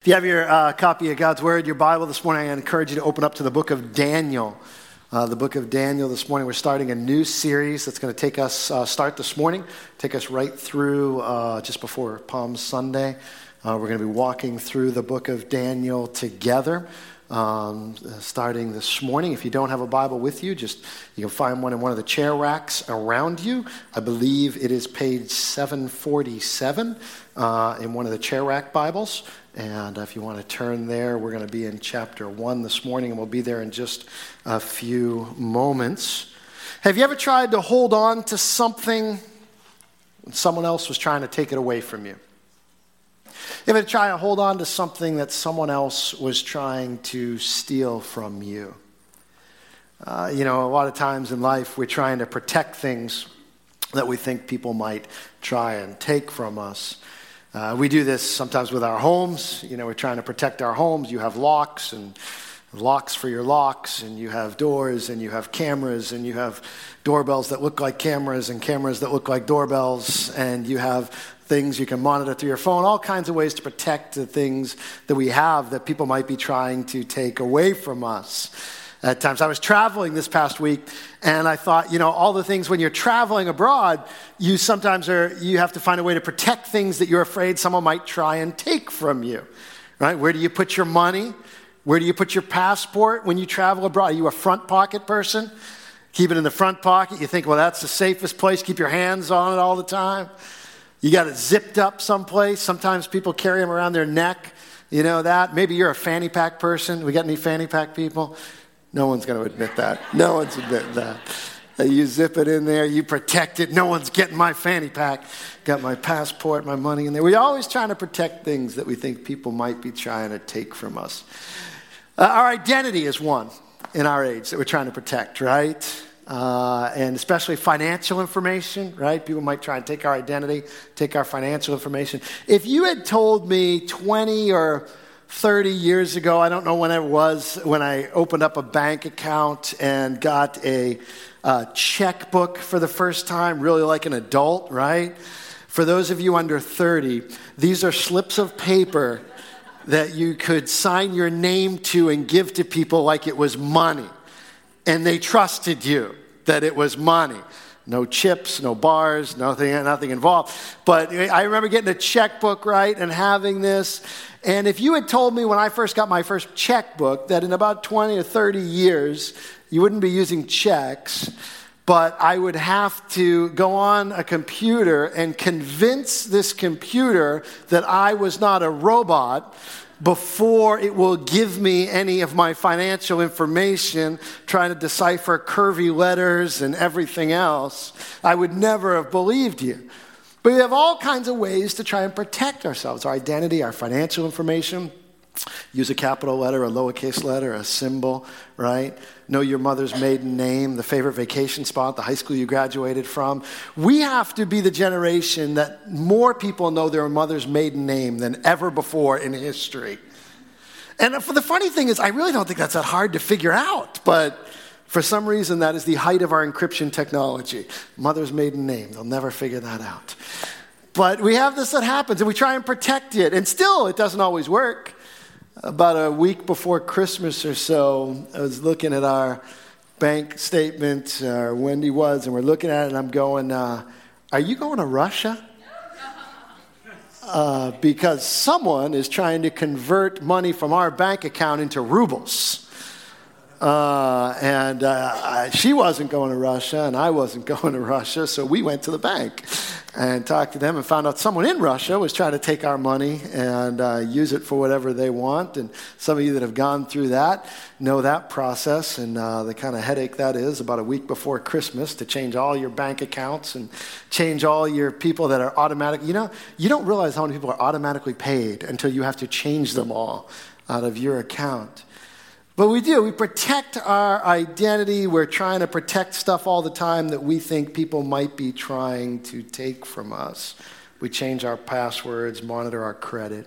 If you have your uh, copy of God's Word, your Bible this morning, I encourage you to open up to the book of Daniel. Uh, the book of Daniel this morning. We're starting a new series that's going to take us, uh, start this morning, take us right through uh, just before Palm Sunday. Uh, we're going to be walking through the book of Daniel together. Um, starting this morning. If you don't have a Bible with you, just you can find one in one of the chair racks around you. I believe it is page 747 uh, in one of the chair rack Bibles. And if you want to turn there, we're going to be in chapter 1 this morning, and we'll be there in just a few moments. Have you ever tried to hold on to something when someone else was trying to take it away from you? You ever try to hold on to something that someone else was trying to steal from you? Uh, you know, a lot of times in life, we're trying to protect things that we think people might try and take from us. Uh, we do this sometimes with our homes. You know, we're trying to protect our homes. You have locks and locks for your locks, and you have doors, and you have cameras, and you have doorbells that look like cameras, and cameras that look like doorbells, and you have things you can monitor through your phone, all kinds of ways to protect the things that we have that people might be trying to take away from us at times. I was traveling this past week, and I thought, you know, all the things when you're traveling abroad, you sometimes are, you have to find a way to protect things that you're afraid someone might try and take from you, right? Where do you put your money? Where do you put your passport when you travel abroad? Are you a front pocket person? Keep it in the front pocket. You think, well, that's the safest place. Keep your hands on it all the time. You got it zipped up someplace. Sometimes people carry them around their neck. You know that? Maybe you're a fanny pack person. We got any fanny pack people? No one's going to admit that. No one's admitting that. You zip it in there, you protect it. No one's getting my fanny pack. Got my passport, my money in there. We're always trying to protect things that we think people might be trying to take from us. Uh, our identity is one in our age that we're trying to protect, right? Uh, and especially financial information, right? People might try and take our identity, take our financial information. If you had told me 20 or 30 years ago, I don't know when it was, when I opened up a bank account and got a uh, checkbook for the first time, really like an adult, right? For those of you under 30, these are slips of paper that you could sign your name to and give to people like it was money. And they trusted you that it was money. No chips, no bars, nothing, nothing involved. But I remember getting a checkbook, right, and having this. And if you had told me when I first got my first checkbook that in about 20 or 30 years you wouldn't be using checks, but I would have to go on a computer and convince this computer that I was not a robot before it will give me any of my financial information, trying to decipher curvy letters and everything else, I would never have believed you. But we have all kinds of ways to try and protect ourselves our identity, our financial information. Use a capital letter, a lowercase letter, a symbol, right? Know your mother's maiden name, the favorite vacation spot, the high school you graduated from. We have to be the generation that more people know their mother's maiden name than ever before in history. And for the funny thing is, I really don't think that's that hard to figure out, but for some reason, that is the height of our encryption technology. Mother's maiden name, they'll never figure that out. But we have this that happens, and we try and protect it, and still, it doesn't always work. About a week before Christmas or so, I was looking at our bank statement, uh, Wendy was, and we're looking at it, and I'm going, uh, Are you going to Russia? Uh, because someone is trying to convert money from our bank account into rubles. Uh, and uh, she wasn't going to Russia, and I wasn't going to Russia, so we went to the bank and talked to them and found out someone in Russia was trying to take our money and uh, use it for whatever they want. And some of you that have gone through that know that process and uh, the kind of headache that is about a week before Christmas to change all your bank accounts and change all your people that are automatic. You know, you don't realize how many people are automatically paid until you have to change them all out of your account. But we do. We protect our identity. We're trying to protect stuff all the time that we think people might be trying to take from us. We change our passwords, monitor our credit.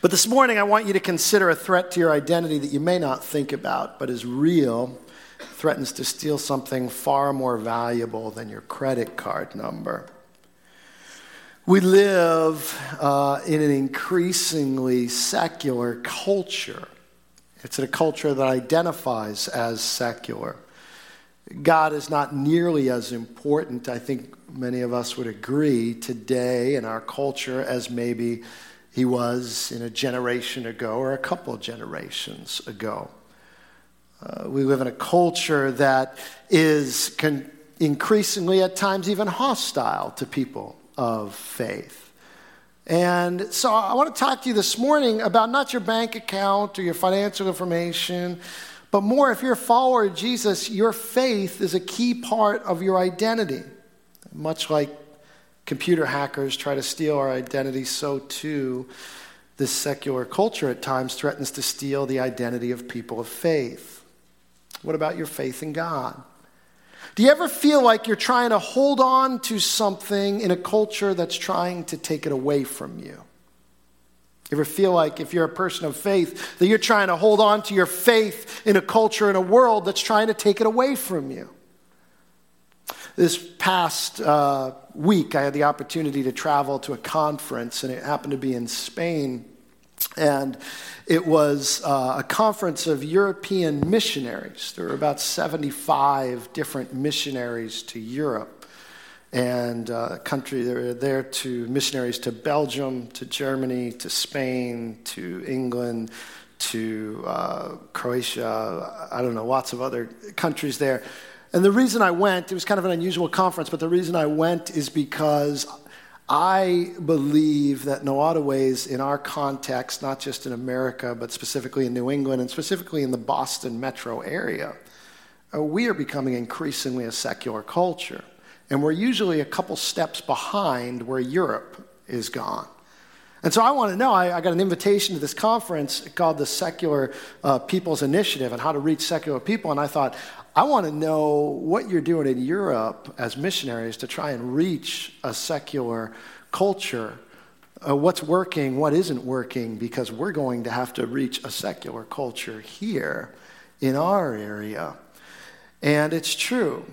But this morning, I want you to consider a threat to your identity that you may not think about, but is real, threatens to steal something far more valuable than your credit card number. We live uh, in an increasingly secular culture. It's a culture that identifies as secular. God is not nearly as important, I think many of us would agree, today in our culture as maybe he was in a generation ago or a couple generations ago. Uh, we live in a culture that is con- increasingly, at times, even hostile to people of faith. And so I want to talk to you this morning about not your bank account or your financial information, but more if you're a follower of Jesus, your faith is a key part of your identity. Much like computer hackers try to steal our identity, so too this secular culture at times threatens to steal the identity of people of faith. What about your faith in God? Do you ever feel like you're trying to hold on to something in a culture that's trying to take it away from you? Ever feel like, if you're a person of faith, that you're trying to hold on to your faith in a culture, in a world that's trying to take it away from you? This past uh, week, I had the opportunity to travel to a conference, and it happened to be in Spain. And it was uh, a conference of European missionaries. There were about 75 different missionaries to Europe. And uh, country, they were there to missionaries to Belgium, to Germany, to Spain, to England, to uh, Croatia, I don't know, lots of other countries there. And the reason I went, it was kind of an unusual conference, but the reason I went is because I believe that in a lot of ways, in our context, not just in America, but specifically in New England and specifically in the Boston metro area, uh, we are becoming increasingly a secular culture. And we're usually a couple steps behind where Europe is gone. And so I want to know I, I, got an invitation to this conference called the Secular uh, People's Initiative and how to reach secular people. And I thought, I want to know what you're doing in Europe as missionaries to try and reach a secular culture. Uh, what's working, what isn't working, because we're going to have to reach a secular culture here in our area. And it's true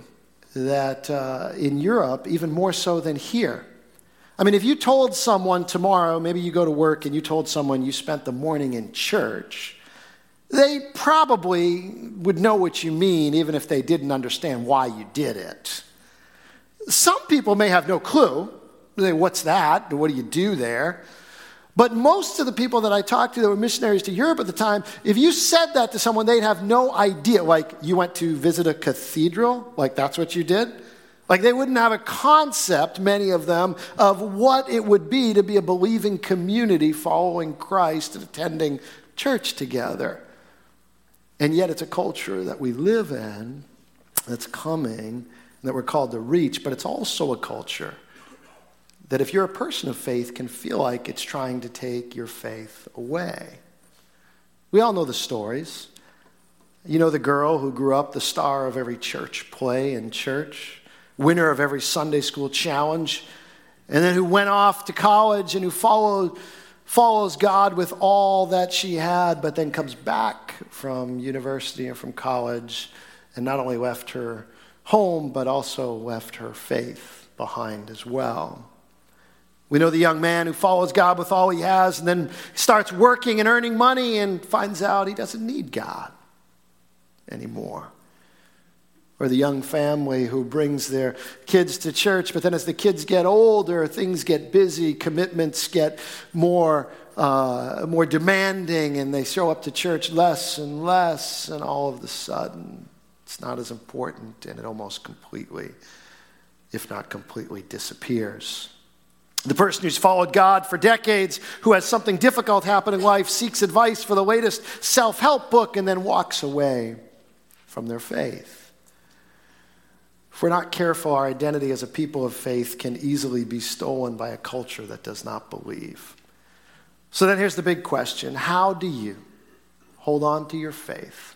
that uh, in Europe, even more so than here, I mean, if you told someone tomorrow, maybe you go to work and you told someone you spent the morning in church, they probably would know what you mean, even if they didn't understand why you did it. Some people may have no clue. They, What's that? What do you do there? But most of the people that I talked to that were missionaries to Europe at the time, if you said that to someone, they'd have no idea. Like, you went to visit a cathedral? Like, that's what you did? Like, they wouldn't have a concept, many of them, of what it would be to be a believing community following Christ and attending church together. And yet, it's a culture that we live in that's coming that we're called to reach, but it's also a culture that if you're a person of faith can feel like it's trying to take your faith away. We all know the stories. You know the girl who grew up the star of every church play in church, winner of every Sunday school challenge, and then who went off to college and who followed follows God with all that she had, but then comes back from university and from college and not only left her home, but also left her faith behind as well. We know the young man who follows God with all he has and then starts working and earning money and finds out he doesn't need God anymore or the young family who brings their kids to church, but then as the kids get older, things get busy, commitments get more, uh, more demanding, and they show up to church less and less, and all of a sudden, it's not as important, and it almost completely, if not completely, disappears. The person who's followed God for decades, who has something difficult happen in life, seeks advice for the latest self help book, and then walks away from their faith. If we're not careful, our identity as a people of faith can easily be stolen by a culture that does not believe. So then here's the big question How do you hold on to your faith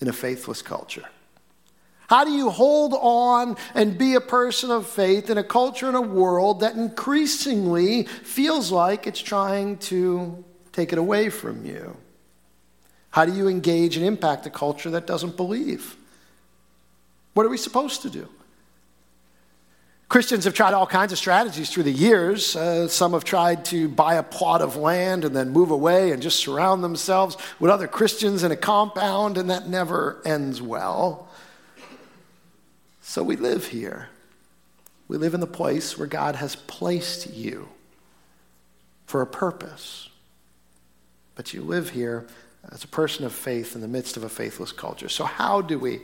in a faithless culture? How do you hold on and be a person of faith in a culture and a world that increasingly feels like it's trying to take it away from you? How do you engage and impact a culture that doesn't believe? What are we supposed to do? Christians have tried all kinds of strategies through the years. Uh, some have tried to buy a plot of land and then move away and just surround themselves with other Christians in a compound, and that never ends well. So we live here. We live in the place where God has placed you for a purpose. But you live here as a person of faith in the midst of a faithless culture. So, how do we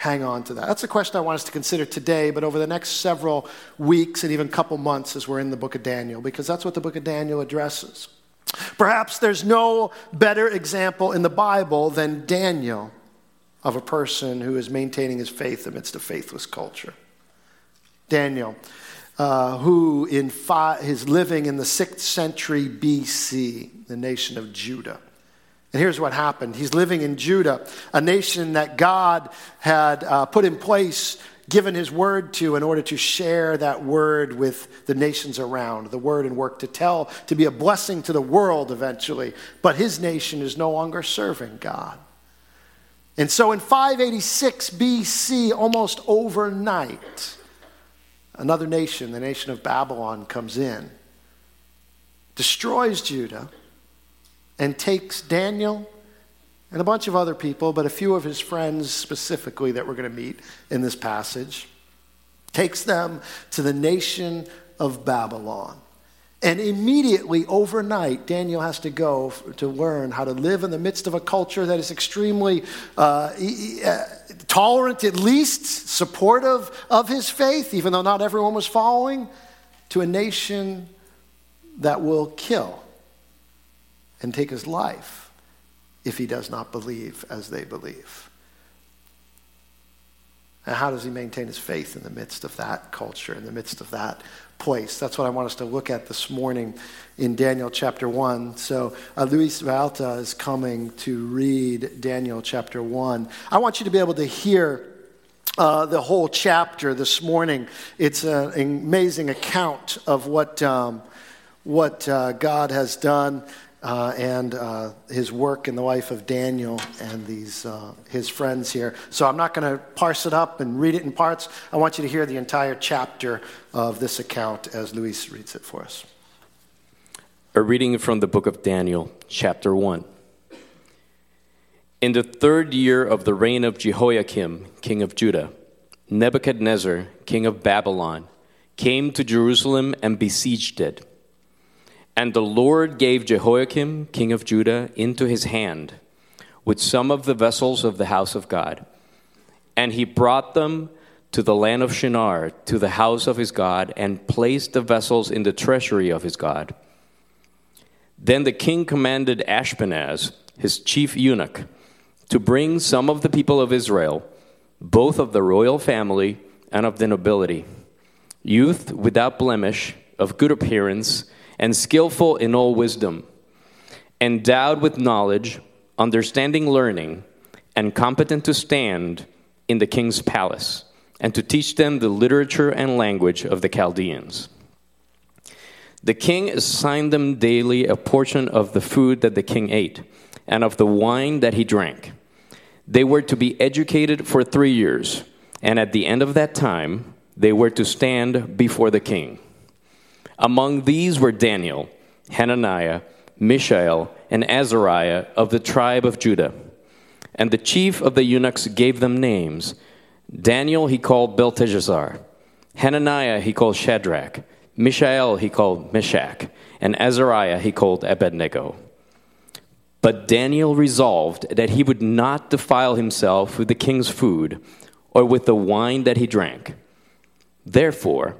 hang on to that? That's a question I want us to consider today, but over the next several weeks and even couple months as we're in the book of Daniel, because that's what the book of Daniel addresses. Perhaps there's no better example in the Bible than Daniel of a person who is maintaining his faith amidst a faithless culture. Daniel, uh, who in five, is living in the sixth century BC, the nation of Judah. And here's what happened He's living in Judah, a nation that God had uh, put in place, given his word to, in order to share that word with the nations around, the word and work to tell, to be a blessing to the world eventually. But his nation is no longer serving God. And so in 586 BC, almost overnight, another nation, the nation of Babylon, comes in, destroys Judah and takes Daniel and a bunch of other people, but a few of his friends specifically that we're going to meet in this passage, takes them to the nation of Babylon. And immediately, overnight, Daniel has to go to learn how to live in the midst of a culture that is extremely uh, uh, tolerant, at least, supportive of his faith, even though not everyone was following, to a nation that will kill and take his life if he does not believe as they believe. And how does he maintain his faith in the midst of that culture, in the midst of that place? That's what I want us to look at this morning in Daniel chapter 1. So, uh, Luis Valta is coming to read Daniel chapter 1. I want you to be able to hear uh, the whole chapter this morning. It's an amazing account of what, um, what uh, God has done uh, and uh, his work in the life of Daniel and these, uh, his friends here. So I'm not going to parse it up and read it in parts. I want you to hear the entire chapter of this account as Luis reads it for us. A reading from the book of Daniel, chapter 1. In the third year of the reign of Jehoiakim, king of Judah, Nebuchadnezzar, king of Babylon, came to Jerusalem and besieged it. And the Lord gave Jehoiakim, king of Judah, into his hand with some of the vessels of the house of God. And he brought them to the land of Shinar, to the house of his God, and placed the vessels in the treasury of his God. Then the king commanded Ashpenaz, his chief eunuch, to bring some of the people of Israel, both of the royal family and of the nobility, youth without blemish, of good appearance, and skillful in all wisdom, endowed with knowledge, understanding learning, and competent to stand in the king's palace, and to teach them the literature and language of the Chaldeans. The king assigned them daily a portion of the food that the king ate, and of the wine that he drank. They were to be educated for three years, and at the end of that time, they were to stand before the king. Among these were Daniel, Hananiah, Mishael, and Azariah of the tribe of Judah. And the chief of the eunuchs gave them names. Daniel he called Belteshazzar, Hananiah he called Shadrach, Mishael he called Meshach, and Azariah he called Abednego. But Daniel resolved that he would not defile himself with the king's food or with the wine that he drank. Therefore,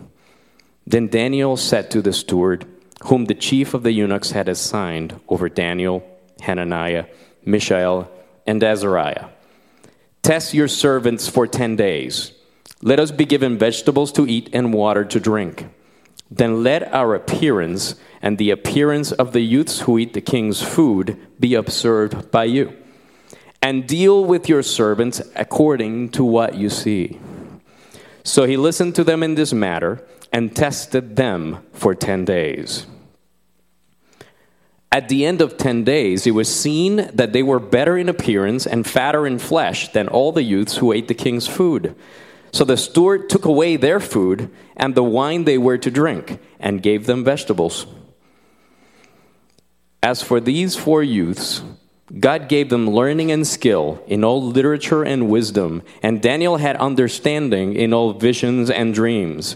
Then Daniel said to the steward, whom the chief of the eunuchs had assigned over Daniel, Hananiah, Mishael, and Azariah Test your servants for ten days. Let us be given vegetables to eat and water to drink. Then let our appearance and the appearance of the youths who eat the king's food be observed by you. And deal with your servants according to what you see. So he listened to them in this matter and tested them for 10 days. At the end of 10 days, it was seen that they were better in appearance and fatter in flesh than all the youths who ate the king's food. So the steward took away their food and the wine they were to drink and gave them vegetables. As for these four youths, God gave them learning and skill in all literature and wisdom, and Daniel had understanding in all visions and dreams.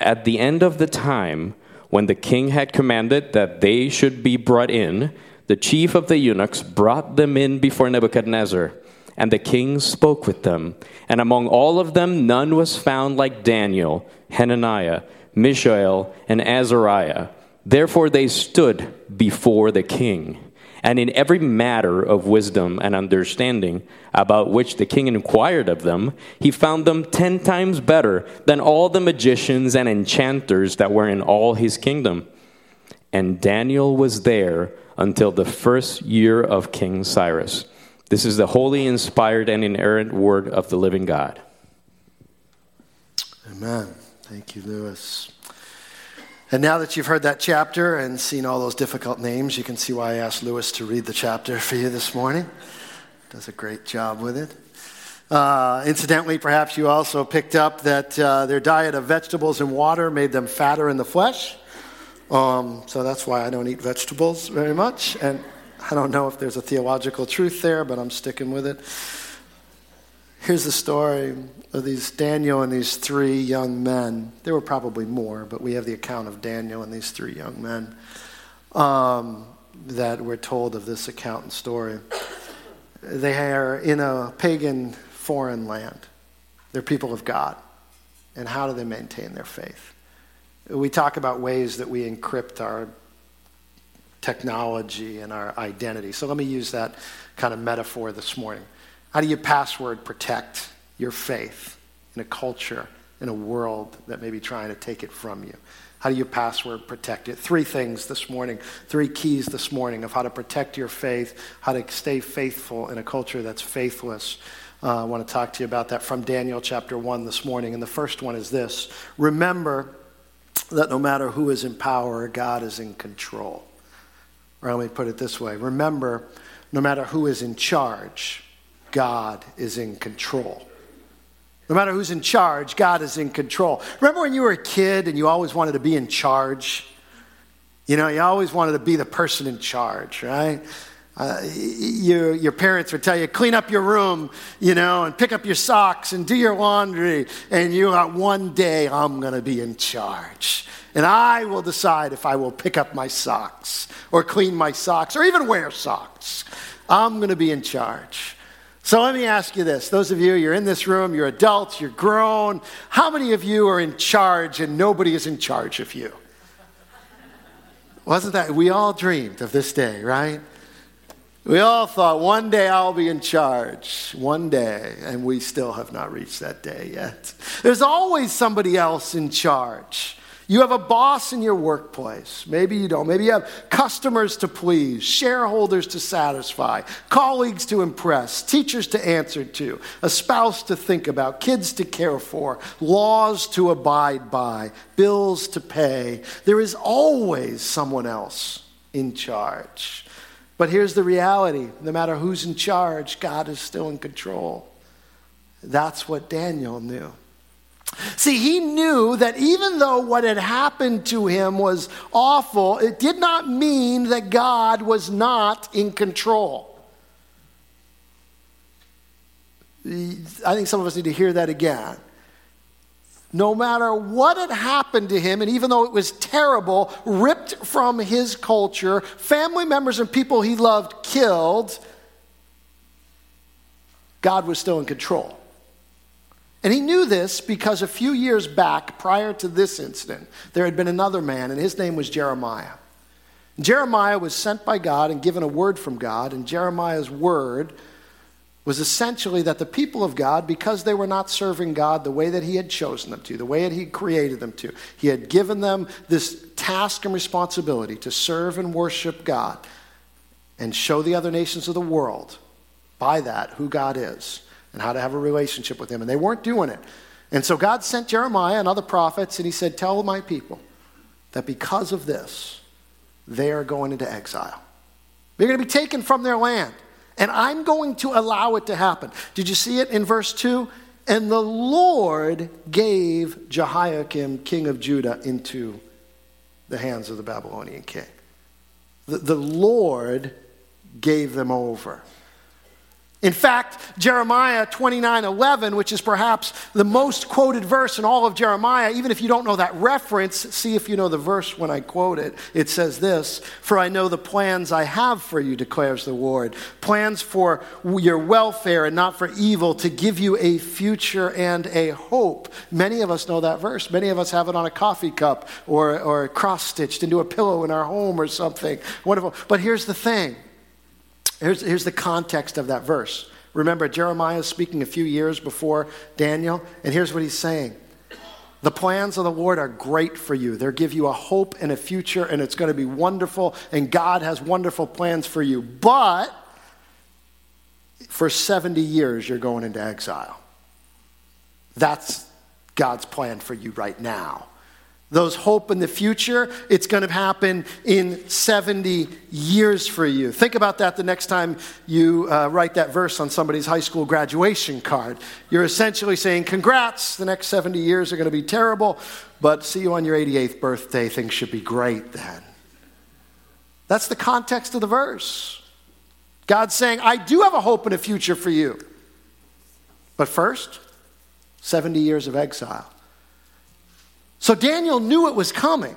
At the end of the time, when the king had commanded that they should be brought in, the chief of the eunuchs brought them in before Nebuchadnezzar. And the king spoke with them. And among all of them, none was found like Daniel, Hananiah, Mishael, and Azariah. Therefore they stood before the king. And in every matter of wisdom and understanding about which the king inquired of them, he found them ten times better than all the magicians and enchanters that were in all his kingdom. And Daniel was there until the first year of King Cyrus. This is the holy, inspired, and inerrant word of the living God. Amen. Thank you, Lewis. And now that you've heard that chapter and seen all those difficult names, you can see why I asked Lewis to read the chapter for you this morning. Does a great job with it. Uh, incidentally, perhaps you also picked up that uh, their diet of vegetables and water made them fatter in the flesh. Um, so that's why I don't eat vegetables very much. And I don't know if there's a theological truth there, but I'm sticking with it. Here's the story of these Daniel and these three young men. There were probably more, but we have the account of Daniel and these three young men um, that we're told of this account and story. They are in a pagan foreign land. They're people of God. And how do they maintain their faith? We talk about ways that we encrypt our technology and our identity. So let me use that kind of metaphor this morning. How do you password protect your faith in a culture, in a world that may be trying to take it from you? How do you password protect it? Three things this morning, three keys this morning of how to protect your faith, how to stay faithful in a culture that's faithless. Uh, I want to talk to you about that from Daniel chapter 1 this morning. And the first one is this Remember that no matter who is in power, God is in control. Or let me put it this way remember, no matter who is in charge, God is in control. No matter who's in charge, God is in control. Remember when you were a kid and you always wanted to be in charge? You know, you always wanted to be the person in charge, right? Uh, you, your parents would tell you, clean up your room, you know, and pick up your socks and do your laundry. And you got one day, I'm going to be in charge. And I will decide if I will pick up my socks or clean my socks or even wear socks. I'm going to be in charge. So let me ask you this. Those of you, you're in this room, you're adults, you're grown. How many of you are in charge and nobody is in charge of you? Wasn't that? We all dreamed of this day, right? We all thought one day I'll be in charge, one day, and we still have not reached that day yet. There's always somebody else in charge. You have a boss in your workplace. Maybe you don't. Maybe you have customers to please, shareholders to satisfy, colleagues to impress, teachers to answer to, a spouse to think about, kids to care for, laws to abide by, bills to pay. There is always someone else in charge. But here's the reality no matter who's in charge, God is still in control. That's what Daniel knew. See, he knew that even though what had happened to him was awful, it did not mean that God was not in control. I think some of us need to hear that again. No matter what had happened to him, and even though it was terrible, ripped from his culture, family members and people he loved killed, God was still in control. And he knew this because a few years back, prior to this incident, there had been another man, and his name was Jeremiah. Jeremiah was sent by God and given a word from God, and Jeremiah's word was essentially that the people of God, because they were not serving God the way that He had chosen them to, the way that He created them to, He had given them this task and responsibility to serve and worship God and show the other nations of the world by that who God is and how to have a relationship with Him. And they weren't doing it. And so God sent Jeremiah and other prophets, and He said, Tell my people that because of this, they are going into exile. They're going to be taken from their land. And I'm going to allow it to happen. Did you see it in verse 2? And the Lord gave Jehoiakim, king of Judah, into the hands of the Babylonian king. The, the Lord gave them over. In fact, Jeremiah 29 11, which is perhaps the most quoted verse in all of Jeremiah, even if you don't know that reference, see if you know the verse when I quote it. It says this For I know the plans I have for you, declares the Lord plans for your welfare and not for evil, to give you a future and a hope. Many of us know that verse. Many of us have it on a coffee cup or, or cross stitched into a pillow in our home or something. Wonderful. But here's the thing Here's, here's the context of that verse. Remember, Jeremiah is speaking a few years before Daniel, and here's what he's saying The plans of the Lord are great for you. They'll give you a hope and a future, and it's going to be wonderful, and God has wonderful plans for you. But for 70 years, you're going into exile. That's God's plan for you right now those hope in the future, it's going to happen in 70 years for you. Think about that the next time you uh, write that verse on somebody's high school graduation card. You're essentially saying, Congrats, the next 70 years are going to be terrible, but see you on your 88th birthday. Things should be great then. That's the context of the verse. God's saying, I do have a hope and a future for you. But first, 70 years of exile. So Daniel knew it was coming.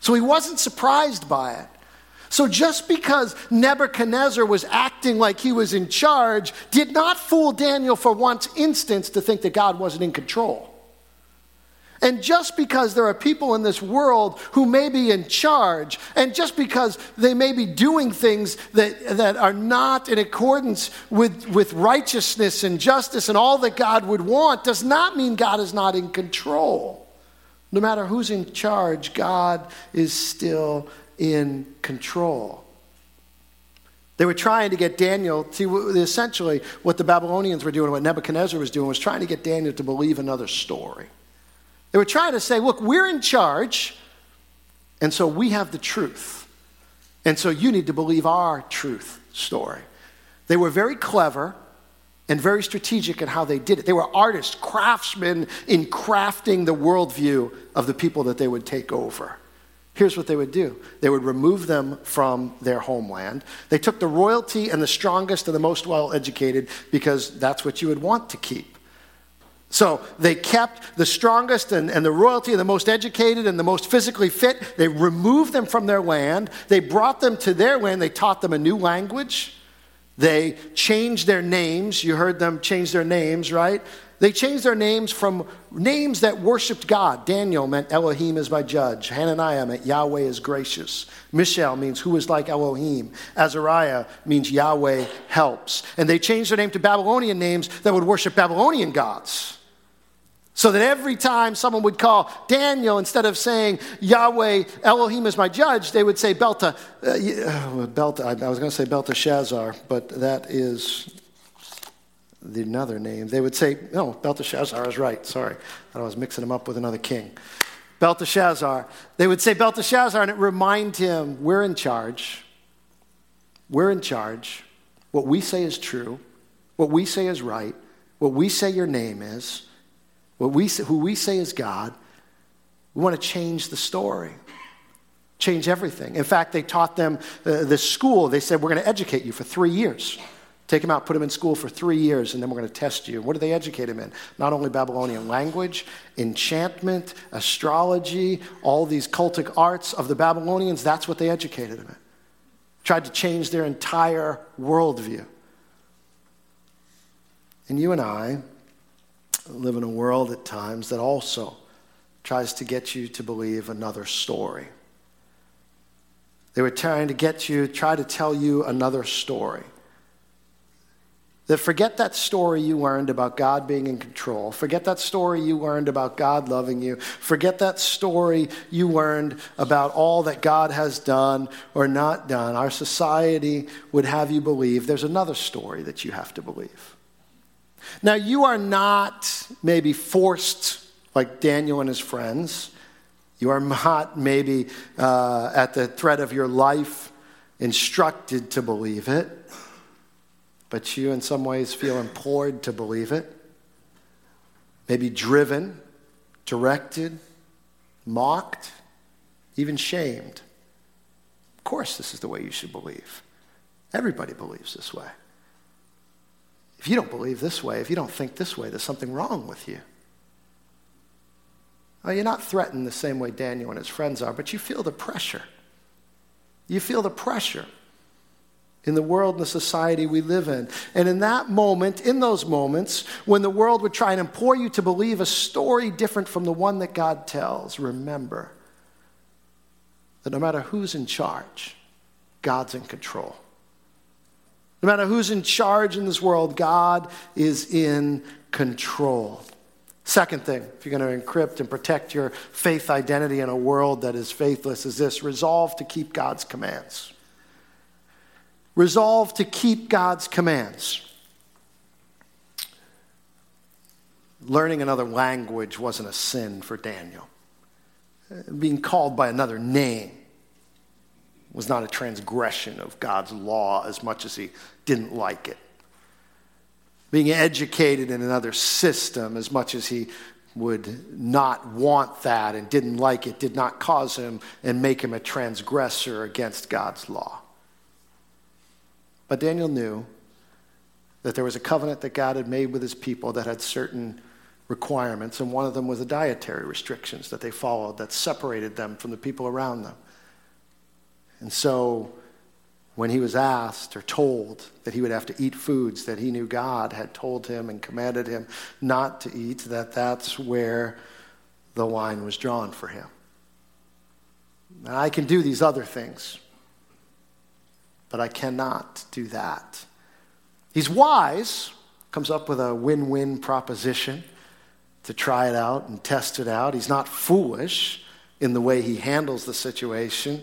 So he wasn't surprised by it. So just because Nebuchadnezzar was acting like he was in charge did not fool Daniel for one instance to think that God wasn't in control. And just because there are people in this world who may be in charge, and just because they may be doing things that, that are not in accordance with, with righteousness and justice and all that God would want, does not mean God is not in control. No matter who's in charge, God is still in control. They were trying to get Daniel, see, essentially what the Babylonians were doing, what Nebuchadnezzar was doing, was trying to get Daniel to believe another story. They were trying to say, look, we're in charge, and so we have the truth. And so you need to believe our truth story. They were very clever and very strategic in how they did it. They were artists, craftsmen in crafting the worldview of the people that they would take over. Here's what they would do they would remove them from their homeland. They took the royalty and the strongest and the most well educated because that's what you would want to keep. So they kept the strongest and, and the royalty and the most educated and the most physically fit. They removed them from their land. They brought them to their land. They taught them a new language. They changed their names. You heard them change their names, right? They changed their names from names that worshiped God. Daniel meant Elohim is my judge. Hananiah meant Yahweh is gracious. Mishael means who is like Elohim. Azariah means Yahweh helps. And they changed their name to Babylonian names that would worship Babylonian gods. So that every time someone would call Daniel, instead of saying Yahweh Elohim is my judge, they would say Belta. Uh, uh Belta I was going to say Belteshazzar, but that is the another name. They would say, no, Belteshazzar is right. Sorry, I was mixing him up with another king. Belteshazzar. They would say Belteshazzar, and it remind him, we're in charge. We're in charge. What we say is true. What we say is right. What we say your name is what we, who we say is God, we want to change the story, change everything. In fact, they taught them uh, the school, they said, We're going to educate you for three years. Take them out, put them in school for three years, and then we're going to test you. What do they educate them in? Not only Babylonian language, enchantment, astrology, all these cultic arts of the Babylonians, that's what they educated them in. Tried to change their entire worldview. And you and I, live in a world at times that also tries to get you to believe another story. They were trying to get you, try to tell you another story. That forget that story you learned about God being in control. Forget that story you learned about God loving you. Forget that story you learned about all that God has done or not done. Our society would have you believe there's another story that you have to believe. Now, you are not maybe forced like Daniel and his friends. You are not maybe uh, at the threat of your life instructed to believe it but you in some ways feel implored to believe it, maybe driven, directed, mocked, even shamed. Of course, this is the way you should believe. Everybody believes this way. If you don't believe this way, if you don't think this way, there's something wrong with you. You're not threatened the same way Daniel and his friends are, but you feel the pressure. You feel the pressure in the world and the society we live in. And in that moment, in those moments, when the world would try and implore you to believe a story different from the one that God tells, remember that no matter who's in charge, God's in control. No matter who's in charge in this world, God is in control. Second thing, if you're going to encrypt and protect your faith identity in a world that is faithless, is this resolve to keep God's commands. Resolve to keep God's commands. Learning another language wasn't a sin for Daniel. Being called by another name was not a transgression of God's law as much as he didn't like it. Being educated in another system as much as he would not want that and didn't like it did not cause him and make him a transgressor against God's law. But Daniel knew that there was a covenant that God had made with his people that had certain requirements, and one of them was the dietary restrictions that they followed that separated them from the people around them. And so, when he was asked or told that he would have to eat foods that he knew God had told him and commanded him not to eat, that that's where the wine was drawn for him. Now, I can do these other things but I cannot do that. He's wise, comes up with a win win proposition to try it out and test it out. He's not foolish in the way he handles the situation.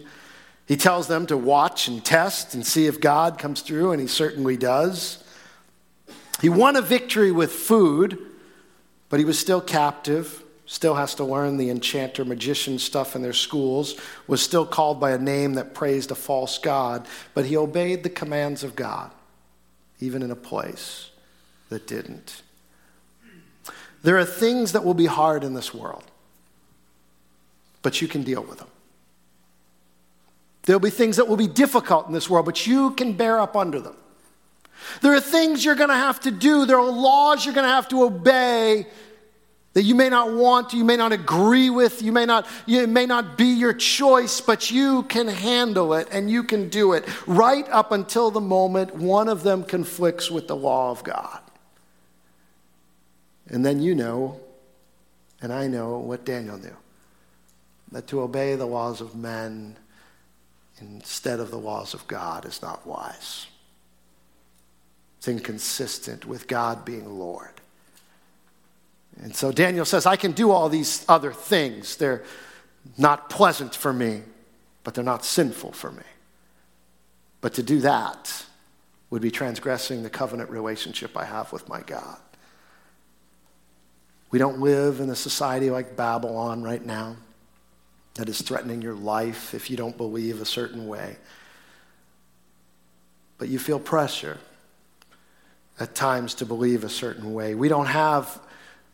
He tells them to watch and test and see if God comes through, and he certainly does. He won a victory with food, but he was still captive still has to learn the enchanter magician stuff in their schools, was still called by a name that praised a false God, but he obeyed the commands of God, even in a place that didn't. There are things that will be hard in this world, but you can deal with them. There'll be things that will be difficult in this world, but you can bear up under them. There are things you're going to have to do. There are laws you're going to have to obey that you may not want, you may not agree with, you may not, it may not be your choice, but you can handle it and you can do it right up until the moment one of them conflicts with the law of God. And then you know, and I know what Daniel knew that to obey the laws of men instead of the laws of God is not wise. It's inconsistent with God being Lord. And so Daniel says, I can do all these other things. They're not pleasant for me, but they're not sinful for me. But to do that would be transgressing the covenant relationship I have with my God. We don't live in a society like Babylon right now that is threatening your life if you don't believe a certain way. But you feel pressure at times to believe a certain way. We don't have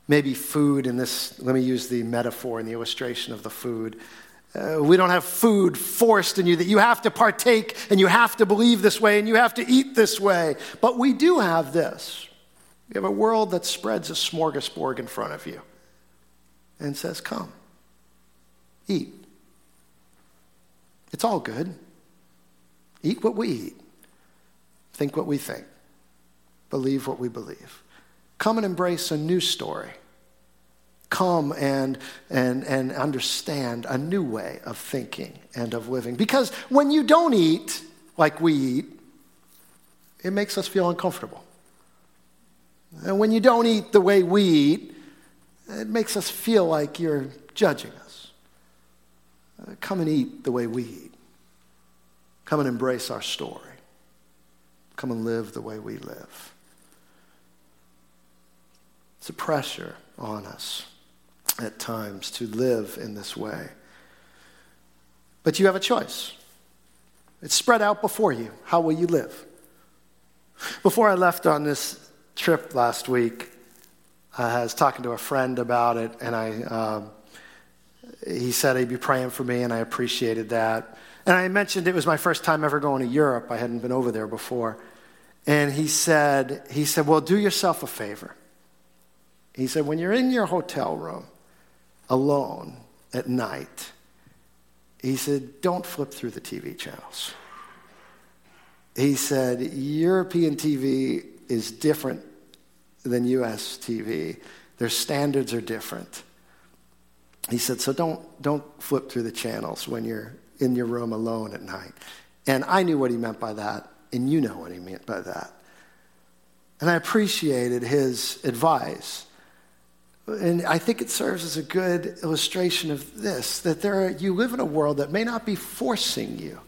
maybe food in this, let me use the metaphor and the illustration of the food. Uh, we don't have food forced in you that you have to partake and you have to believe this way and you have to eat this way. But we do have this. We have a world that spreads a smorgasbord in front of you and says, Come, eat. It's all good. Eat what we eat, think what we think, believe what we believe. Come and embrace a new story. Come and, and, and understand a new way of thinking and of living. Because when you don't eat like we eat, it makes us feel uncomfortable. And when you don't eat the way we eat, it makes us feel like you're judging us. Uh, come and eat the way we eat. Come and embrace our story. Come and live the way we live. It's a pressure on us at times to live in this way. But you have a choice. It's spread out before you. How will you live? Before I left on this trip last week, I was talking to a friend about it, and I, um, he said he'd be praying for me, and I appreciated that. And I mentioned it was my first time ever going to Europe. I hadn't been over there before. And he said, he said, well, do yourself a favor. He said, when you're in your hotel room alone at night, he said, don't flip through the TV channels. He said, European TV is different than US TV. Their standards are different. He said, so don't, don't flip through the channels when you're in your room alone at night. And I knew what he meant by that, and you know what he meant by that. And I appreciated his advice. And I think it serves as a good illustration of this that there are, you live in a world that may not be forcing you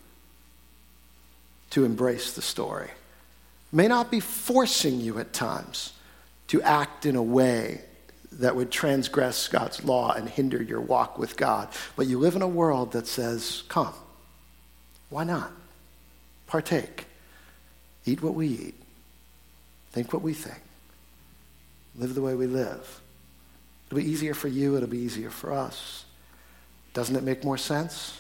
to embrace the story, may not be forcing you at times to act in a way that would transgress God's law and hinder your walk with God. But you live in a world that says, come. Why not? Partake. Eat what we eat. Think what we think. Live the way we live. It'll be easier for you, it'll be easier for us. Doesn't it make more sense?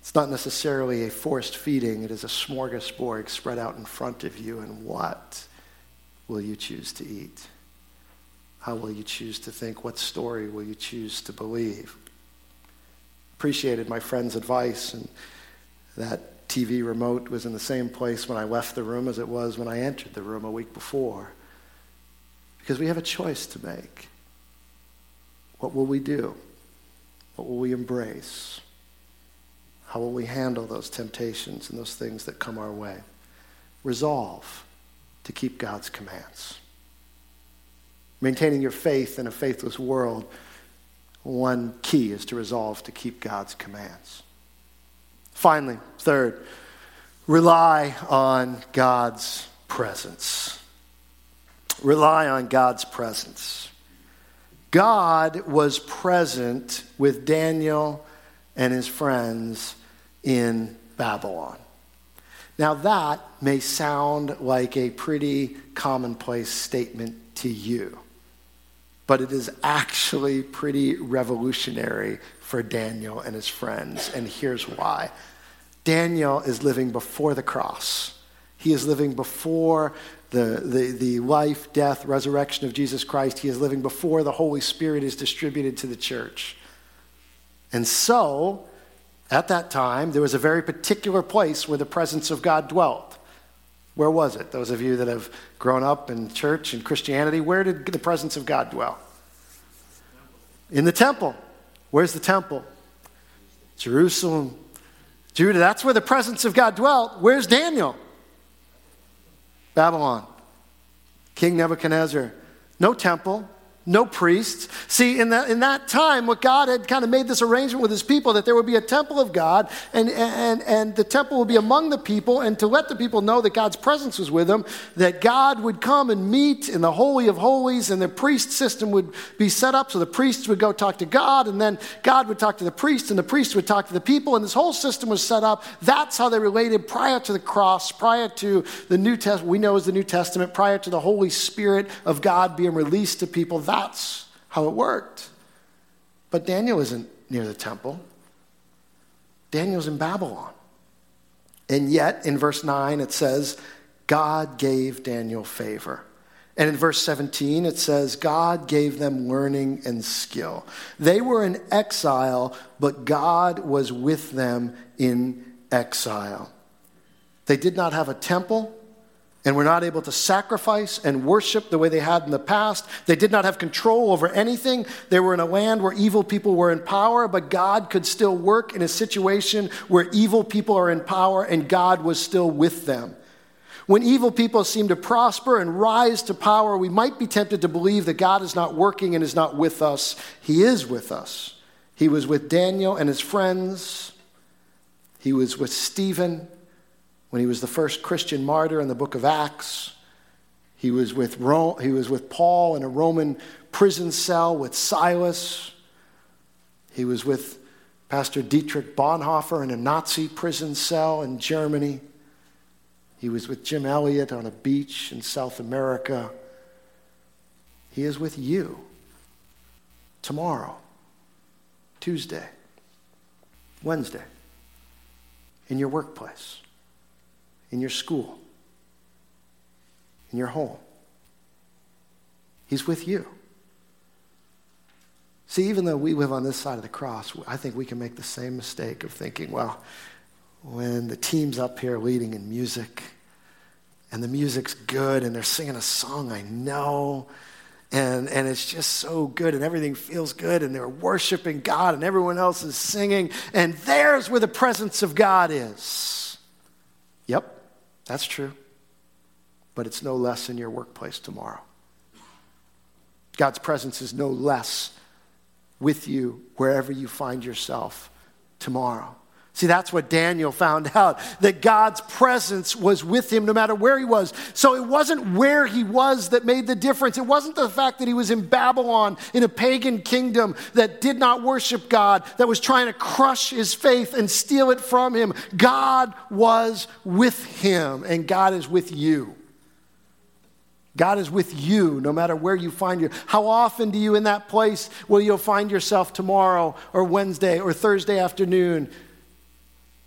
It's not necessarily a forced feeding, it is a smorgasbord spread out in front of you. And what will you choose to eat? How will you choose to think? What story will you choose to believe? Appreciated my friend's advice, and that TV remote was in the same place when I left the room as it was when I entered the room a week before. Because we have a choice to make. What will we do? What will we embrace? How will we handle those temptations and those things that come our way? Resolve to keep God's commands. Maintaining your faith in a faithless world, one key is to resolve to keep God's commands. Finally, third, rely on God's presence rely on God's presence. God was present with Daniel and his friends in Babylon. Now, that may sound like a pretty commonplace statement to you, but it is actually pretty revolutionary for Daniel and his friends, and here's why. Daniel is living before the cross. He is living before the, the, the life, death, resurrection of Jesus Christ. He is living before the Holy Spirit is distributed to the church. And so, at that time, there was a very particular place where the presence of God dwelt. Where was it? Those of you that have grown up in church and Christianity, where did the presence of God dwell? In the temple. Where's the temple? Jerusalem. Judah, that's where the presence of God dwelt. Where's Daniel? Babylon. King Nebuchadnezzar. No temple, no priests. See, in that, in that time, what God had kind of made this arrangement with his people that there would be a temple of God, and, and, and the temple would be among the people, and to let the people know that God's presence was with them, that God would come and meet in the Holy of Holies, and the priest system would be set up so the priests would go talk to God, and then God would talk to the priest, and the priest would talk to the people, and this whole system was set up. That's how they related prior to the cross, prior to the New Testament, we know as the New Testament, prior to the Holy Spirit of God being released to people. That that's how it worked. But Daniel isn't near the temple, Daniel's in Babylon. And yet, in verse 9, it says, God gave Daniel favor. And in verse 17, it says, God gave them learning and skill. They were in exile, but God was with them in exile. They did not have a temple, and were not able to sacrifice and worship the way they had in the past. They did not have control over anything. They were in a land where evil people were in power, but God could still work in a situation where evil people are in power and God was still with them. When evil people seem to prosper and rise to power, we might be tempted to believe that God is not working and is not with us. He is with us. He was with Daniel and his friends. He was with Stephen when he was the first Christian martyr in the book of Acts. He was with, Rome, he was with Paul in a Roman prison cell with Silas. He was with Pastor Dietrich Bonhoeffer in a Nazi prison cell in Germany. He was with Jim Elliot on a beach in South America. He is with you tomorrow, Tuesday, Wednesday, in your workplace, in your school, in your home. He's with you. See, even though we live on this side of the cross, I think we can make the same mistake of thinking, well, when the team's up here leading in music and the music's good and they're singing a song I know and, and it's just so good and everything feels good and they're worshiping God and everyone else is singing and there's where the presence of God is. Yep, that's true. But it's no less in your workplace tomorrow. God's presence is no less with you wherever you find yourself tomorrow. See, that's what Daniel found out that God's presence was with him no matter where he was. So it wasn't where he was that made the difference. It wasn't the fact that he was in Babylon in a pagan kingdom that did not worship God, that was trying to crush his faith and steal it from him. God was with him, and God is with you. God is with you no matter where you find you. How often do you in that place will you find yourself tomorrow or Wednesday or Thursday afternoon?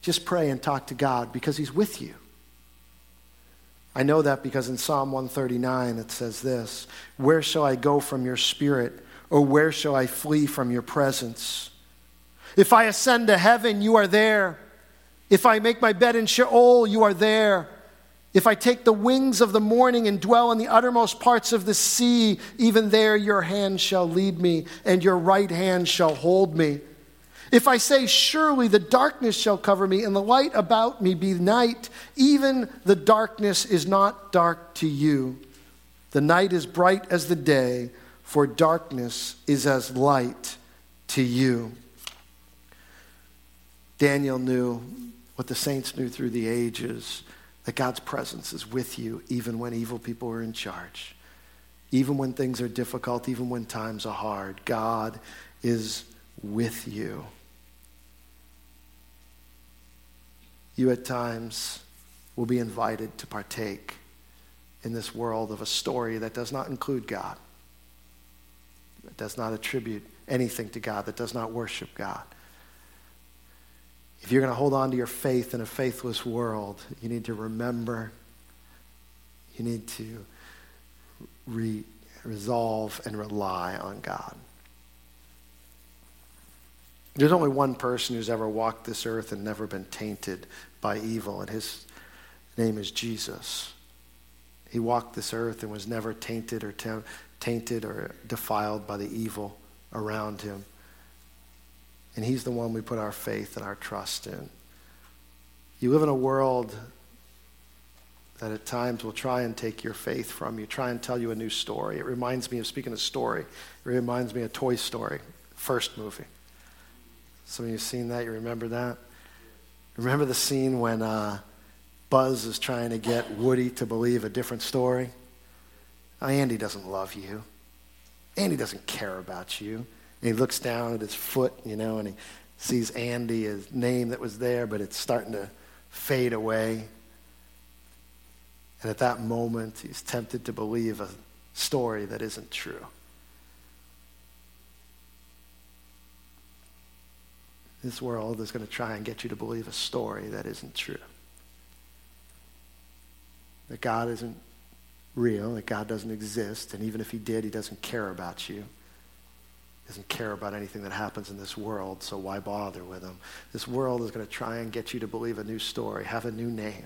Just pray and talk to God because He's with you. I know that because in Psalm 139 it says this Where shall I go from your spirit, or where shall I flee from your presence? If I ascend to heaven, you are there. If I make my bed in Sheol, you are there. If I take the wings of the morning and dwell in the uttermost parts of the sea, even there your hand shall lead me, and your right hand shall hold me. If I say, Surely the darkness shall cover me, and the light about me be night, even the darkness is not dark to you. The night is bright as the day, for darkness is as light to you. Daniel knew what the saints knew through the ages that God's presence is with you even when evil people are in charge. Even when things are difficult, even when times are hard, God is with you. You at times will be invited to partake in this world of a story that does not include God, that does not attribute anything to God, that does not worship God. If you're going to hold on to your faith in a faithless world, you need to remember, you need to re- resolve and rely on God. There's only one person who's ever walked this earth and never been tainted by evil, and his name is Jesus. He walked this earth and was never tainted or tainted or defiled by the evil around him. And He's the one we put our faith and our trust in. You live in a world that at times will try and take your faith from you, try and tell you a new story. It reminds me of, speaking of story, it reminds me of Toy Story, first movie. Some of you have seen that, you remember that? Remember the scene when uh, Buzz is trying to get Woody to believe a different story? Oh, Andy doesn't love you. Andy doesn't care about you. And he looks down at his foot, you know, and he sees Andy, his name that was there, but it's starting to fade away. And at that moment, he's tempted to believe a story that isn't true. This world is going to try and get you to believe a story that isn't true. That God isn't real, that God doesn't exist, and even if he did, he doesn't care about you He doesn't care about anything that happens in this world, so why bother with him? This world is going to try and get you to believe a new story, have a new name,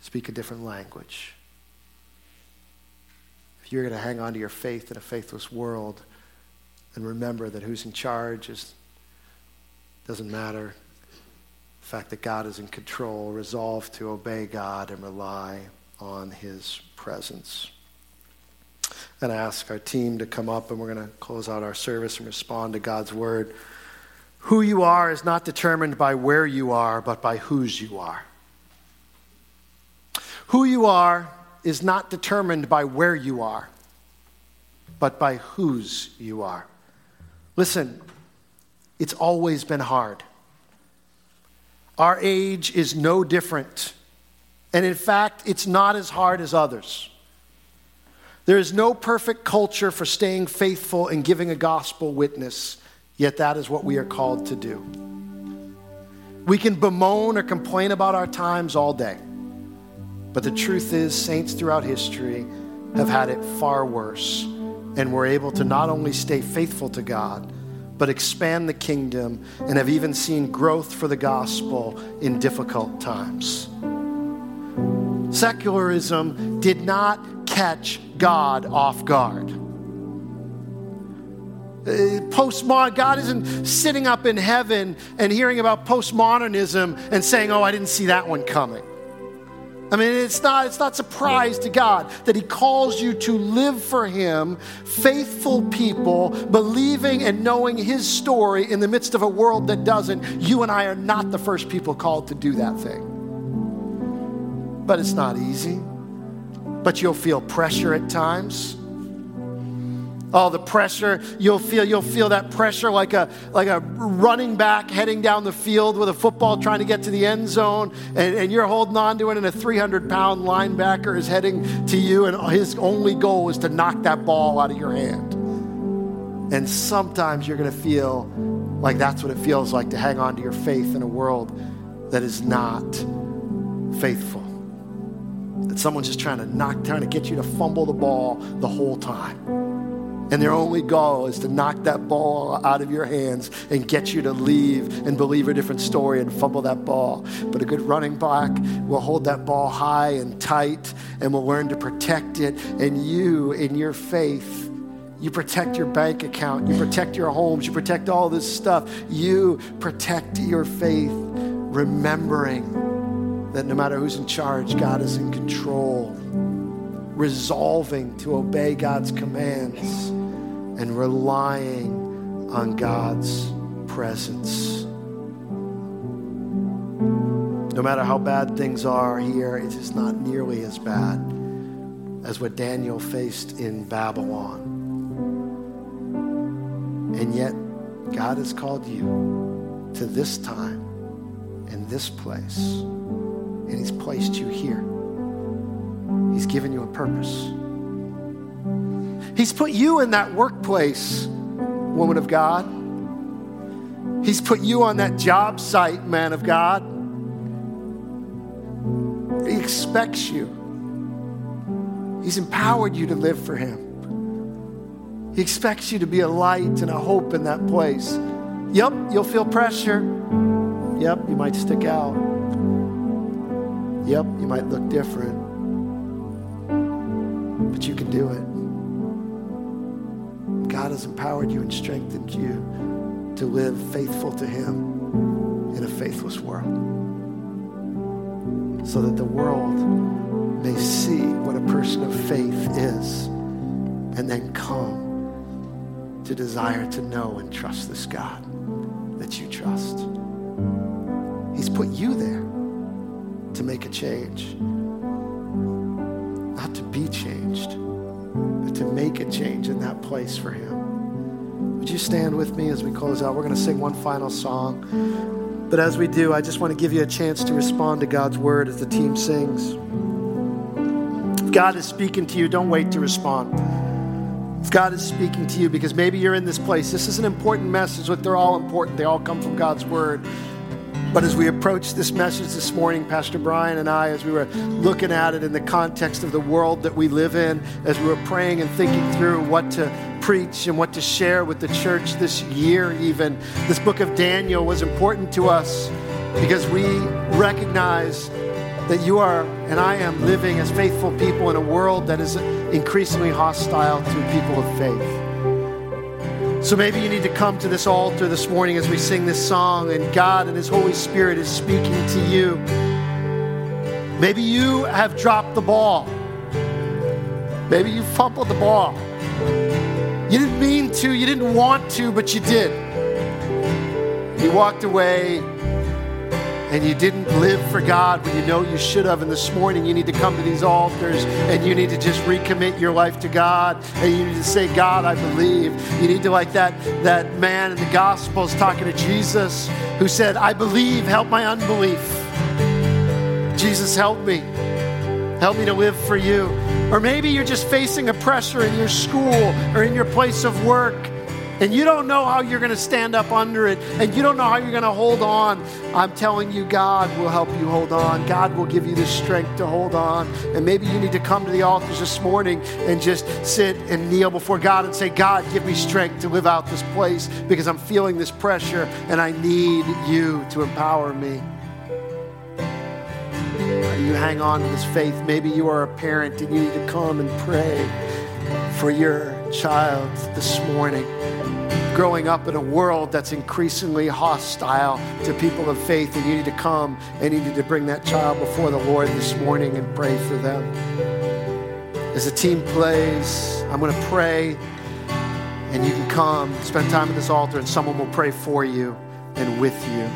speak a different language. If you're going to hang on to your faith in a faithless world, then remember that who's in charge is doesn't matter. the fact that God is in control, resolve to obey God and rely on his presence. And I ask our team to come up and we're going to close out our service and respond to God's word. Who you are is not determined by where you are, but by whose you are. Who you are is not determined by where you are, but by whose you are. Listen, it's always been hard. Our age is no different. And in fact, it's not as hard as others. There is no perfect culture for staying faithful and giving a gospel witness, yet that is what we are called to do. We can bemoan or complain about our times all day. But the truth is, saints throughout history have had it far worse and were able to not only stay faithful to God, but expand the kingdom and have even seen growth for the gospel in difficult times. Secularism did not catch God off guard. Uh, postmodern, God isn't sitting up in heaven and hearing about postmodernism and saying, Oh, I didn't see that one coming. I mean, it's not, it's not surprise to God that He calls you to live for Him, faithful people, believing and knowing His story in the midst of a world that doesn't. You and I are not the first people called to do that thing. But it's not easy. But you'll feel pressure at times Oh, the pressure, you'll feel, you'll feel that pressure like a, like a running back heading down the field with a football trying to get to the end zone, and, and you're holding on to it, and a 300 pound linebacker is heading to you, and his only goal is to knock that ball out of your hand. And sometimes you're going to feel like that's what it feels like to hang on to your faith in a world that is not faithful. That someone's just trying to knock, trying to get you to fumble the ball the whole time. And their only goal is to knock that ball out of your hands and get you to leave and believe a different story and fumble that ball. But a good running back will hold that ball high and tight and will learn to protect it. And you, in your faith, you protect your bank account, you protect your homes, you protect all this stuff. You protect your faith, remembering that no matter who's in charge, God is in control resolving to obey God's commands and relying on God's presence. No matter how bad things are here, it is not nearly as bad as what Daniel faced in Babylon. And yet, God has called you to this time and this place, and He's placed you here. He's given you a purpose. He's put you in that workplace, woman of God. He's put you on that job site, man of God. He expects you. He's empowered you to live for Him. He expects you to be a light and a hope in that place. Yep, you'll feel pressure. Yep, you might stick out. Yep, you might look different but you can do it. God has empowered you and strengthened you to live faithful to Him in a faithless world. So that the world may see what a person of faith is and then come to desire to know and trust this God that you trust. He's put you there to make a change not to be changed, make a change in that place for Him. Would you stand with me as we close out? We're going to sing one final song. But as we do, I just want to give you a chance to respond to God's word as the team sings. If God is speaking to you, don't wait to respond. If God is speaking to you, because maybe you're in this place, this is an important message, but they're all important. They all come from God's word. But as we approached this message this morning, Pastor Brian and I, as we were looking at it in the context of the world that we live in, as we were praying and thinking through what to preach and what to share with the church this year, even, this book of Daniel was important to us because we recognize that you are and I am living as faithful people in a world that is increasingly hostile to people of faith. So maybe you need to come to this altar this morning as we sing this song, and God and His Holy Spirit is speaking to you. Maybe you have dropped the ball. Maybe you fumbled the ball. You didn't mean to, you didn't want to, but you did. You walked away and you didn't live for God when you know you should have. And this morning, you need to come to these altars and you need to just recommit your life to God. And you need to say, God, I believe. You need to, like that, that man in the Gospels talking to Jesus who said, I believe, help my unbelief. Jesus, help me. Help me to live for you. Or maybe you're just facing a pressure in your school or in your place of work and you don't know how you're going to stand up under it, and you don't know how you're going to hold on, I'm telling you, God will help you hold on. God will give you the strength to hold on. And maybe you need to come to the altars this morning and just sit and kneel before God and say, God, give me strength to live out this place because I'm feeling this pressure and I need you to empower me. You hang on to this faith. Maybe you are a parent and you need to come and pray for your child this morning growing up in a world that's increasingly hostile to people of faith, and you need to come and you need to bring that child before the Lord this morning and pray for them. As the team plays, I'm going to pray, and you can come, spend time at this altar, and someone will pray for you and with you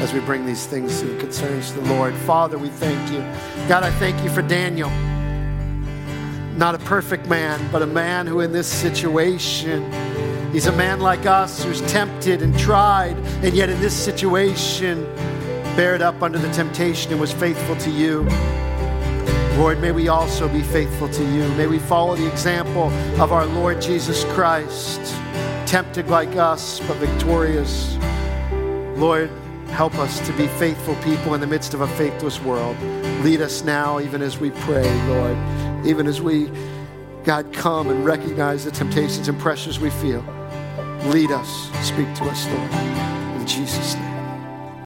as we bring these things and concerns to the Lord. Father, we thank you. God, I thank you for Daniel. Not a perfect man, but a man who in this situation, He's a man like us who's tempted and tried, and yet in this situation, bared up under the temptation and was faithful to you. Lord, may we also be faithful to you. May we follow the example of our Lord Jesus Christ, tempted like us, but victorious. Lord, help us to be faithful people in the midst of a faithless world. Lead us now, even as we pray, Lord, even as we, God, come and recognize the temptations and pressures we feel. Lead us. Speak to us, Lord. In Jesus' name.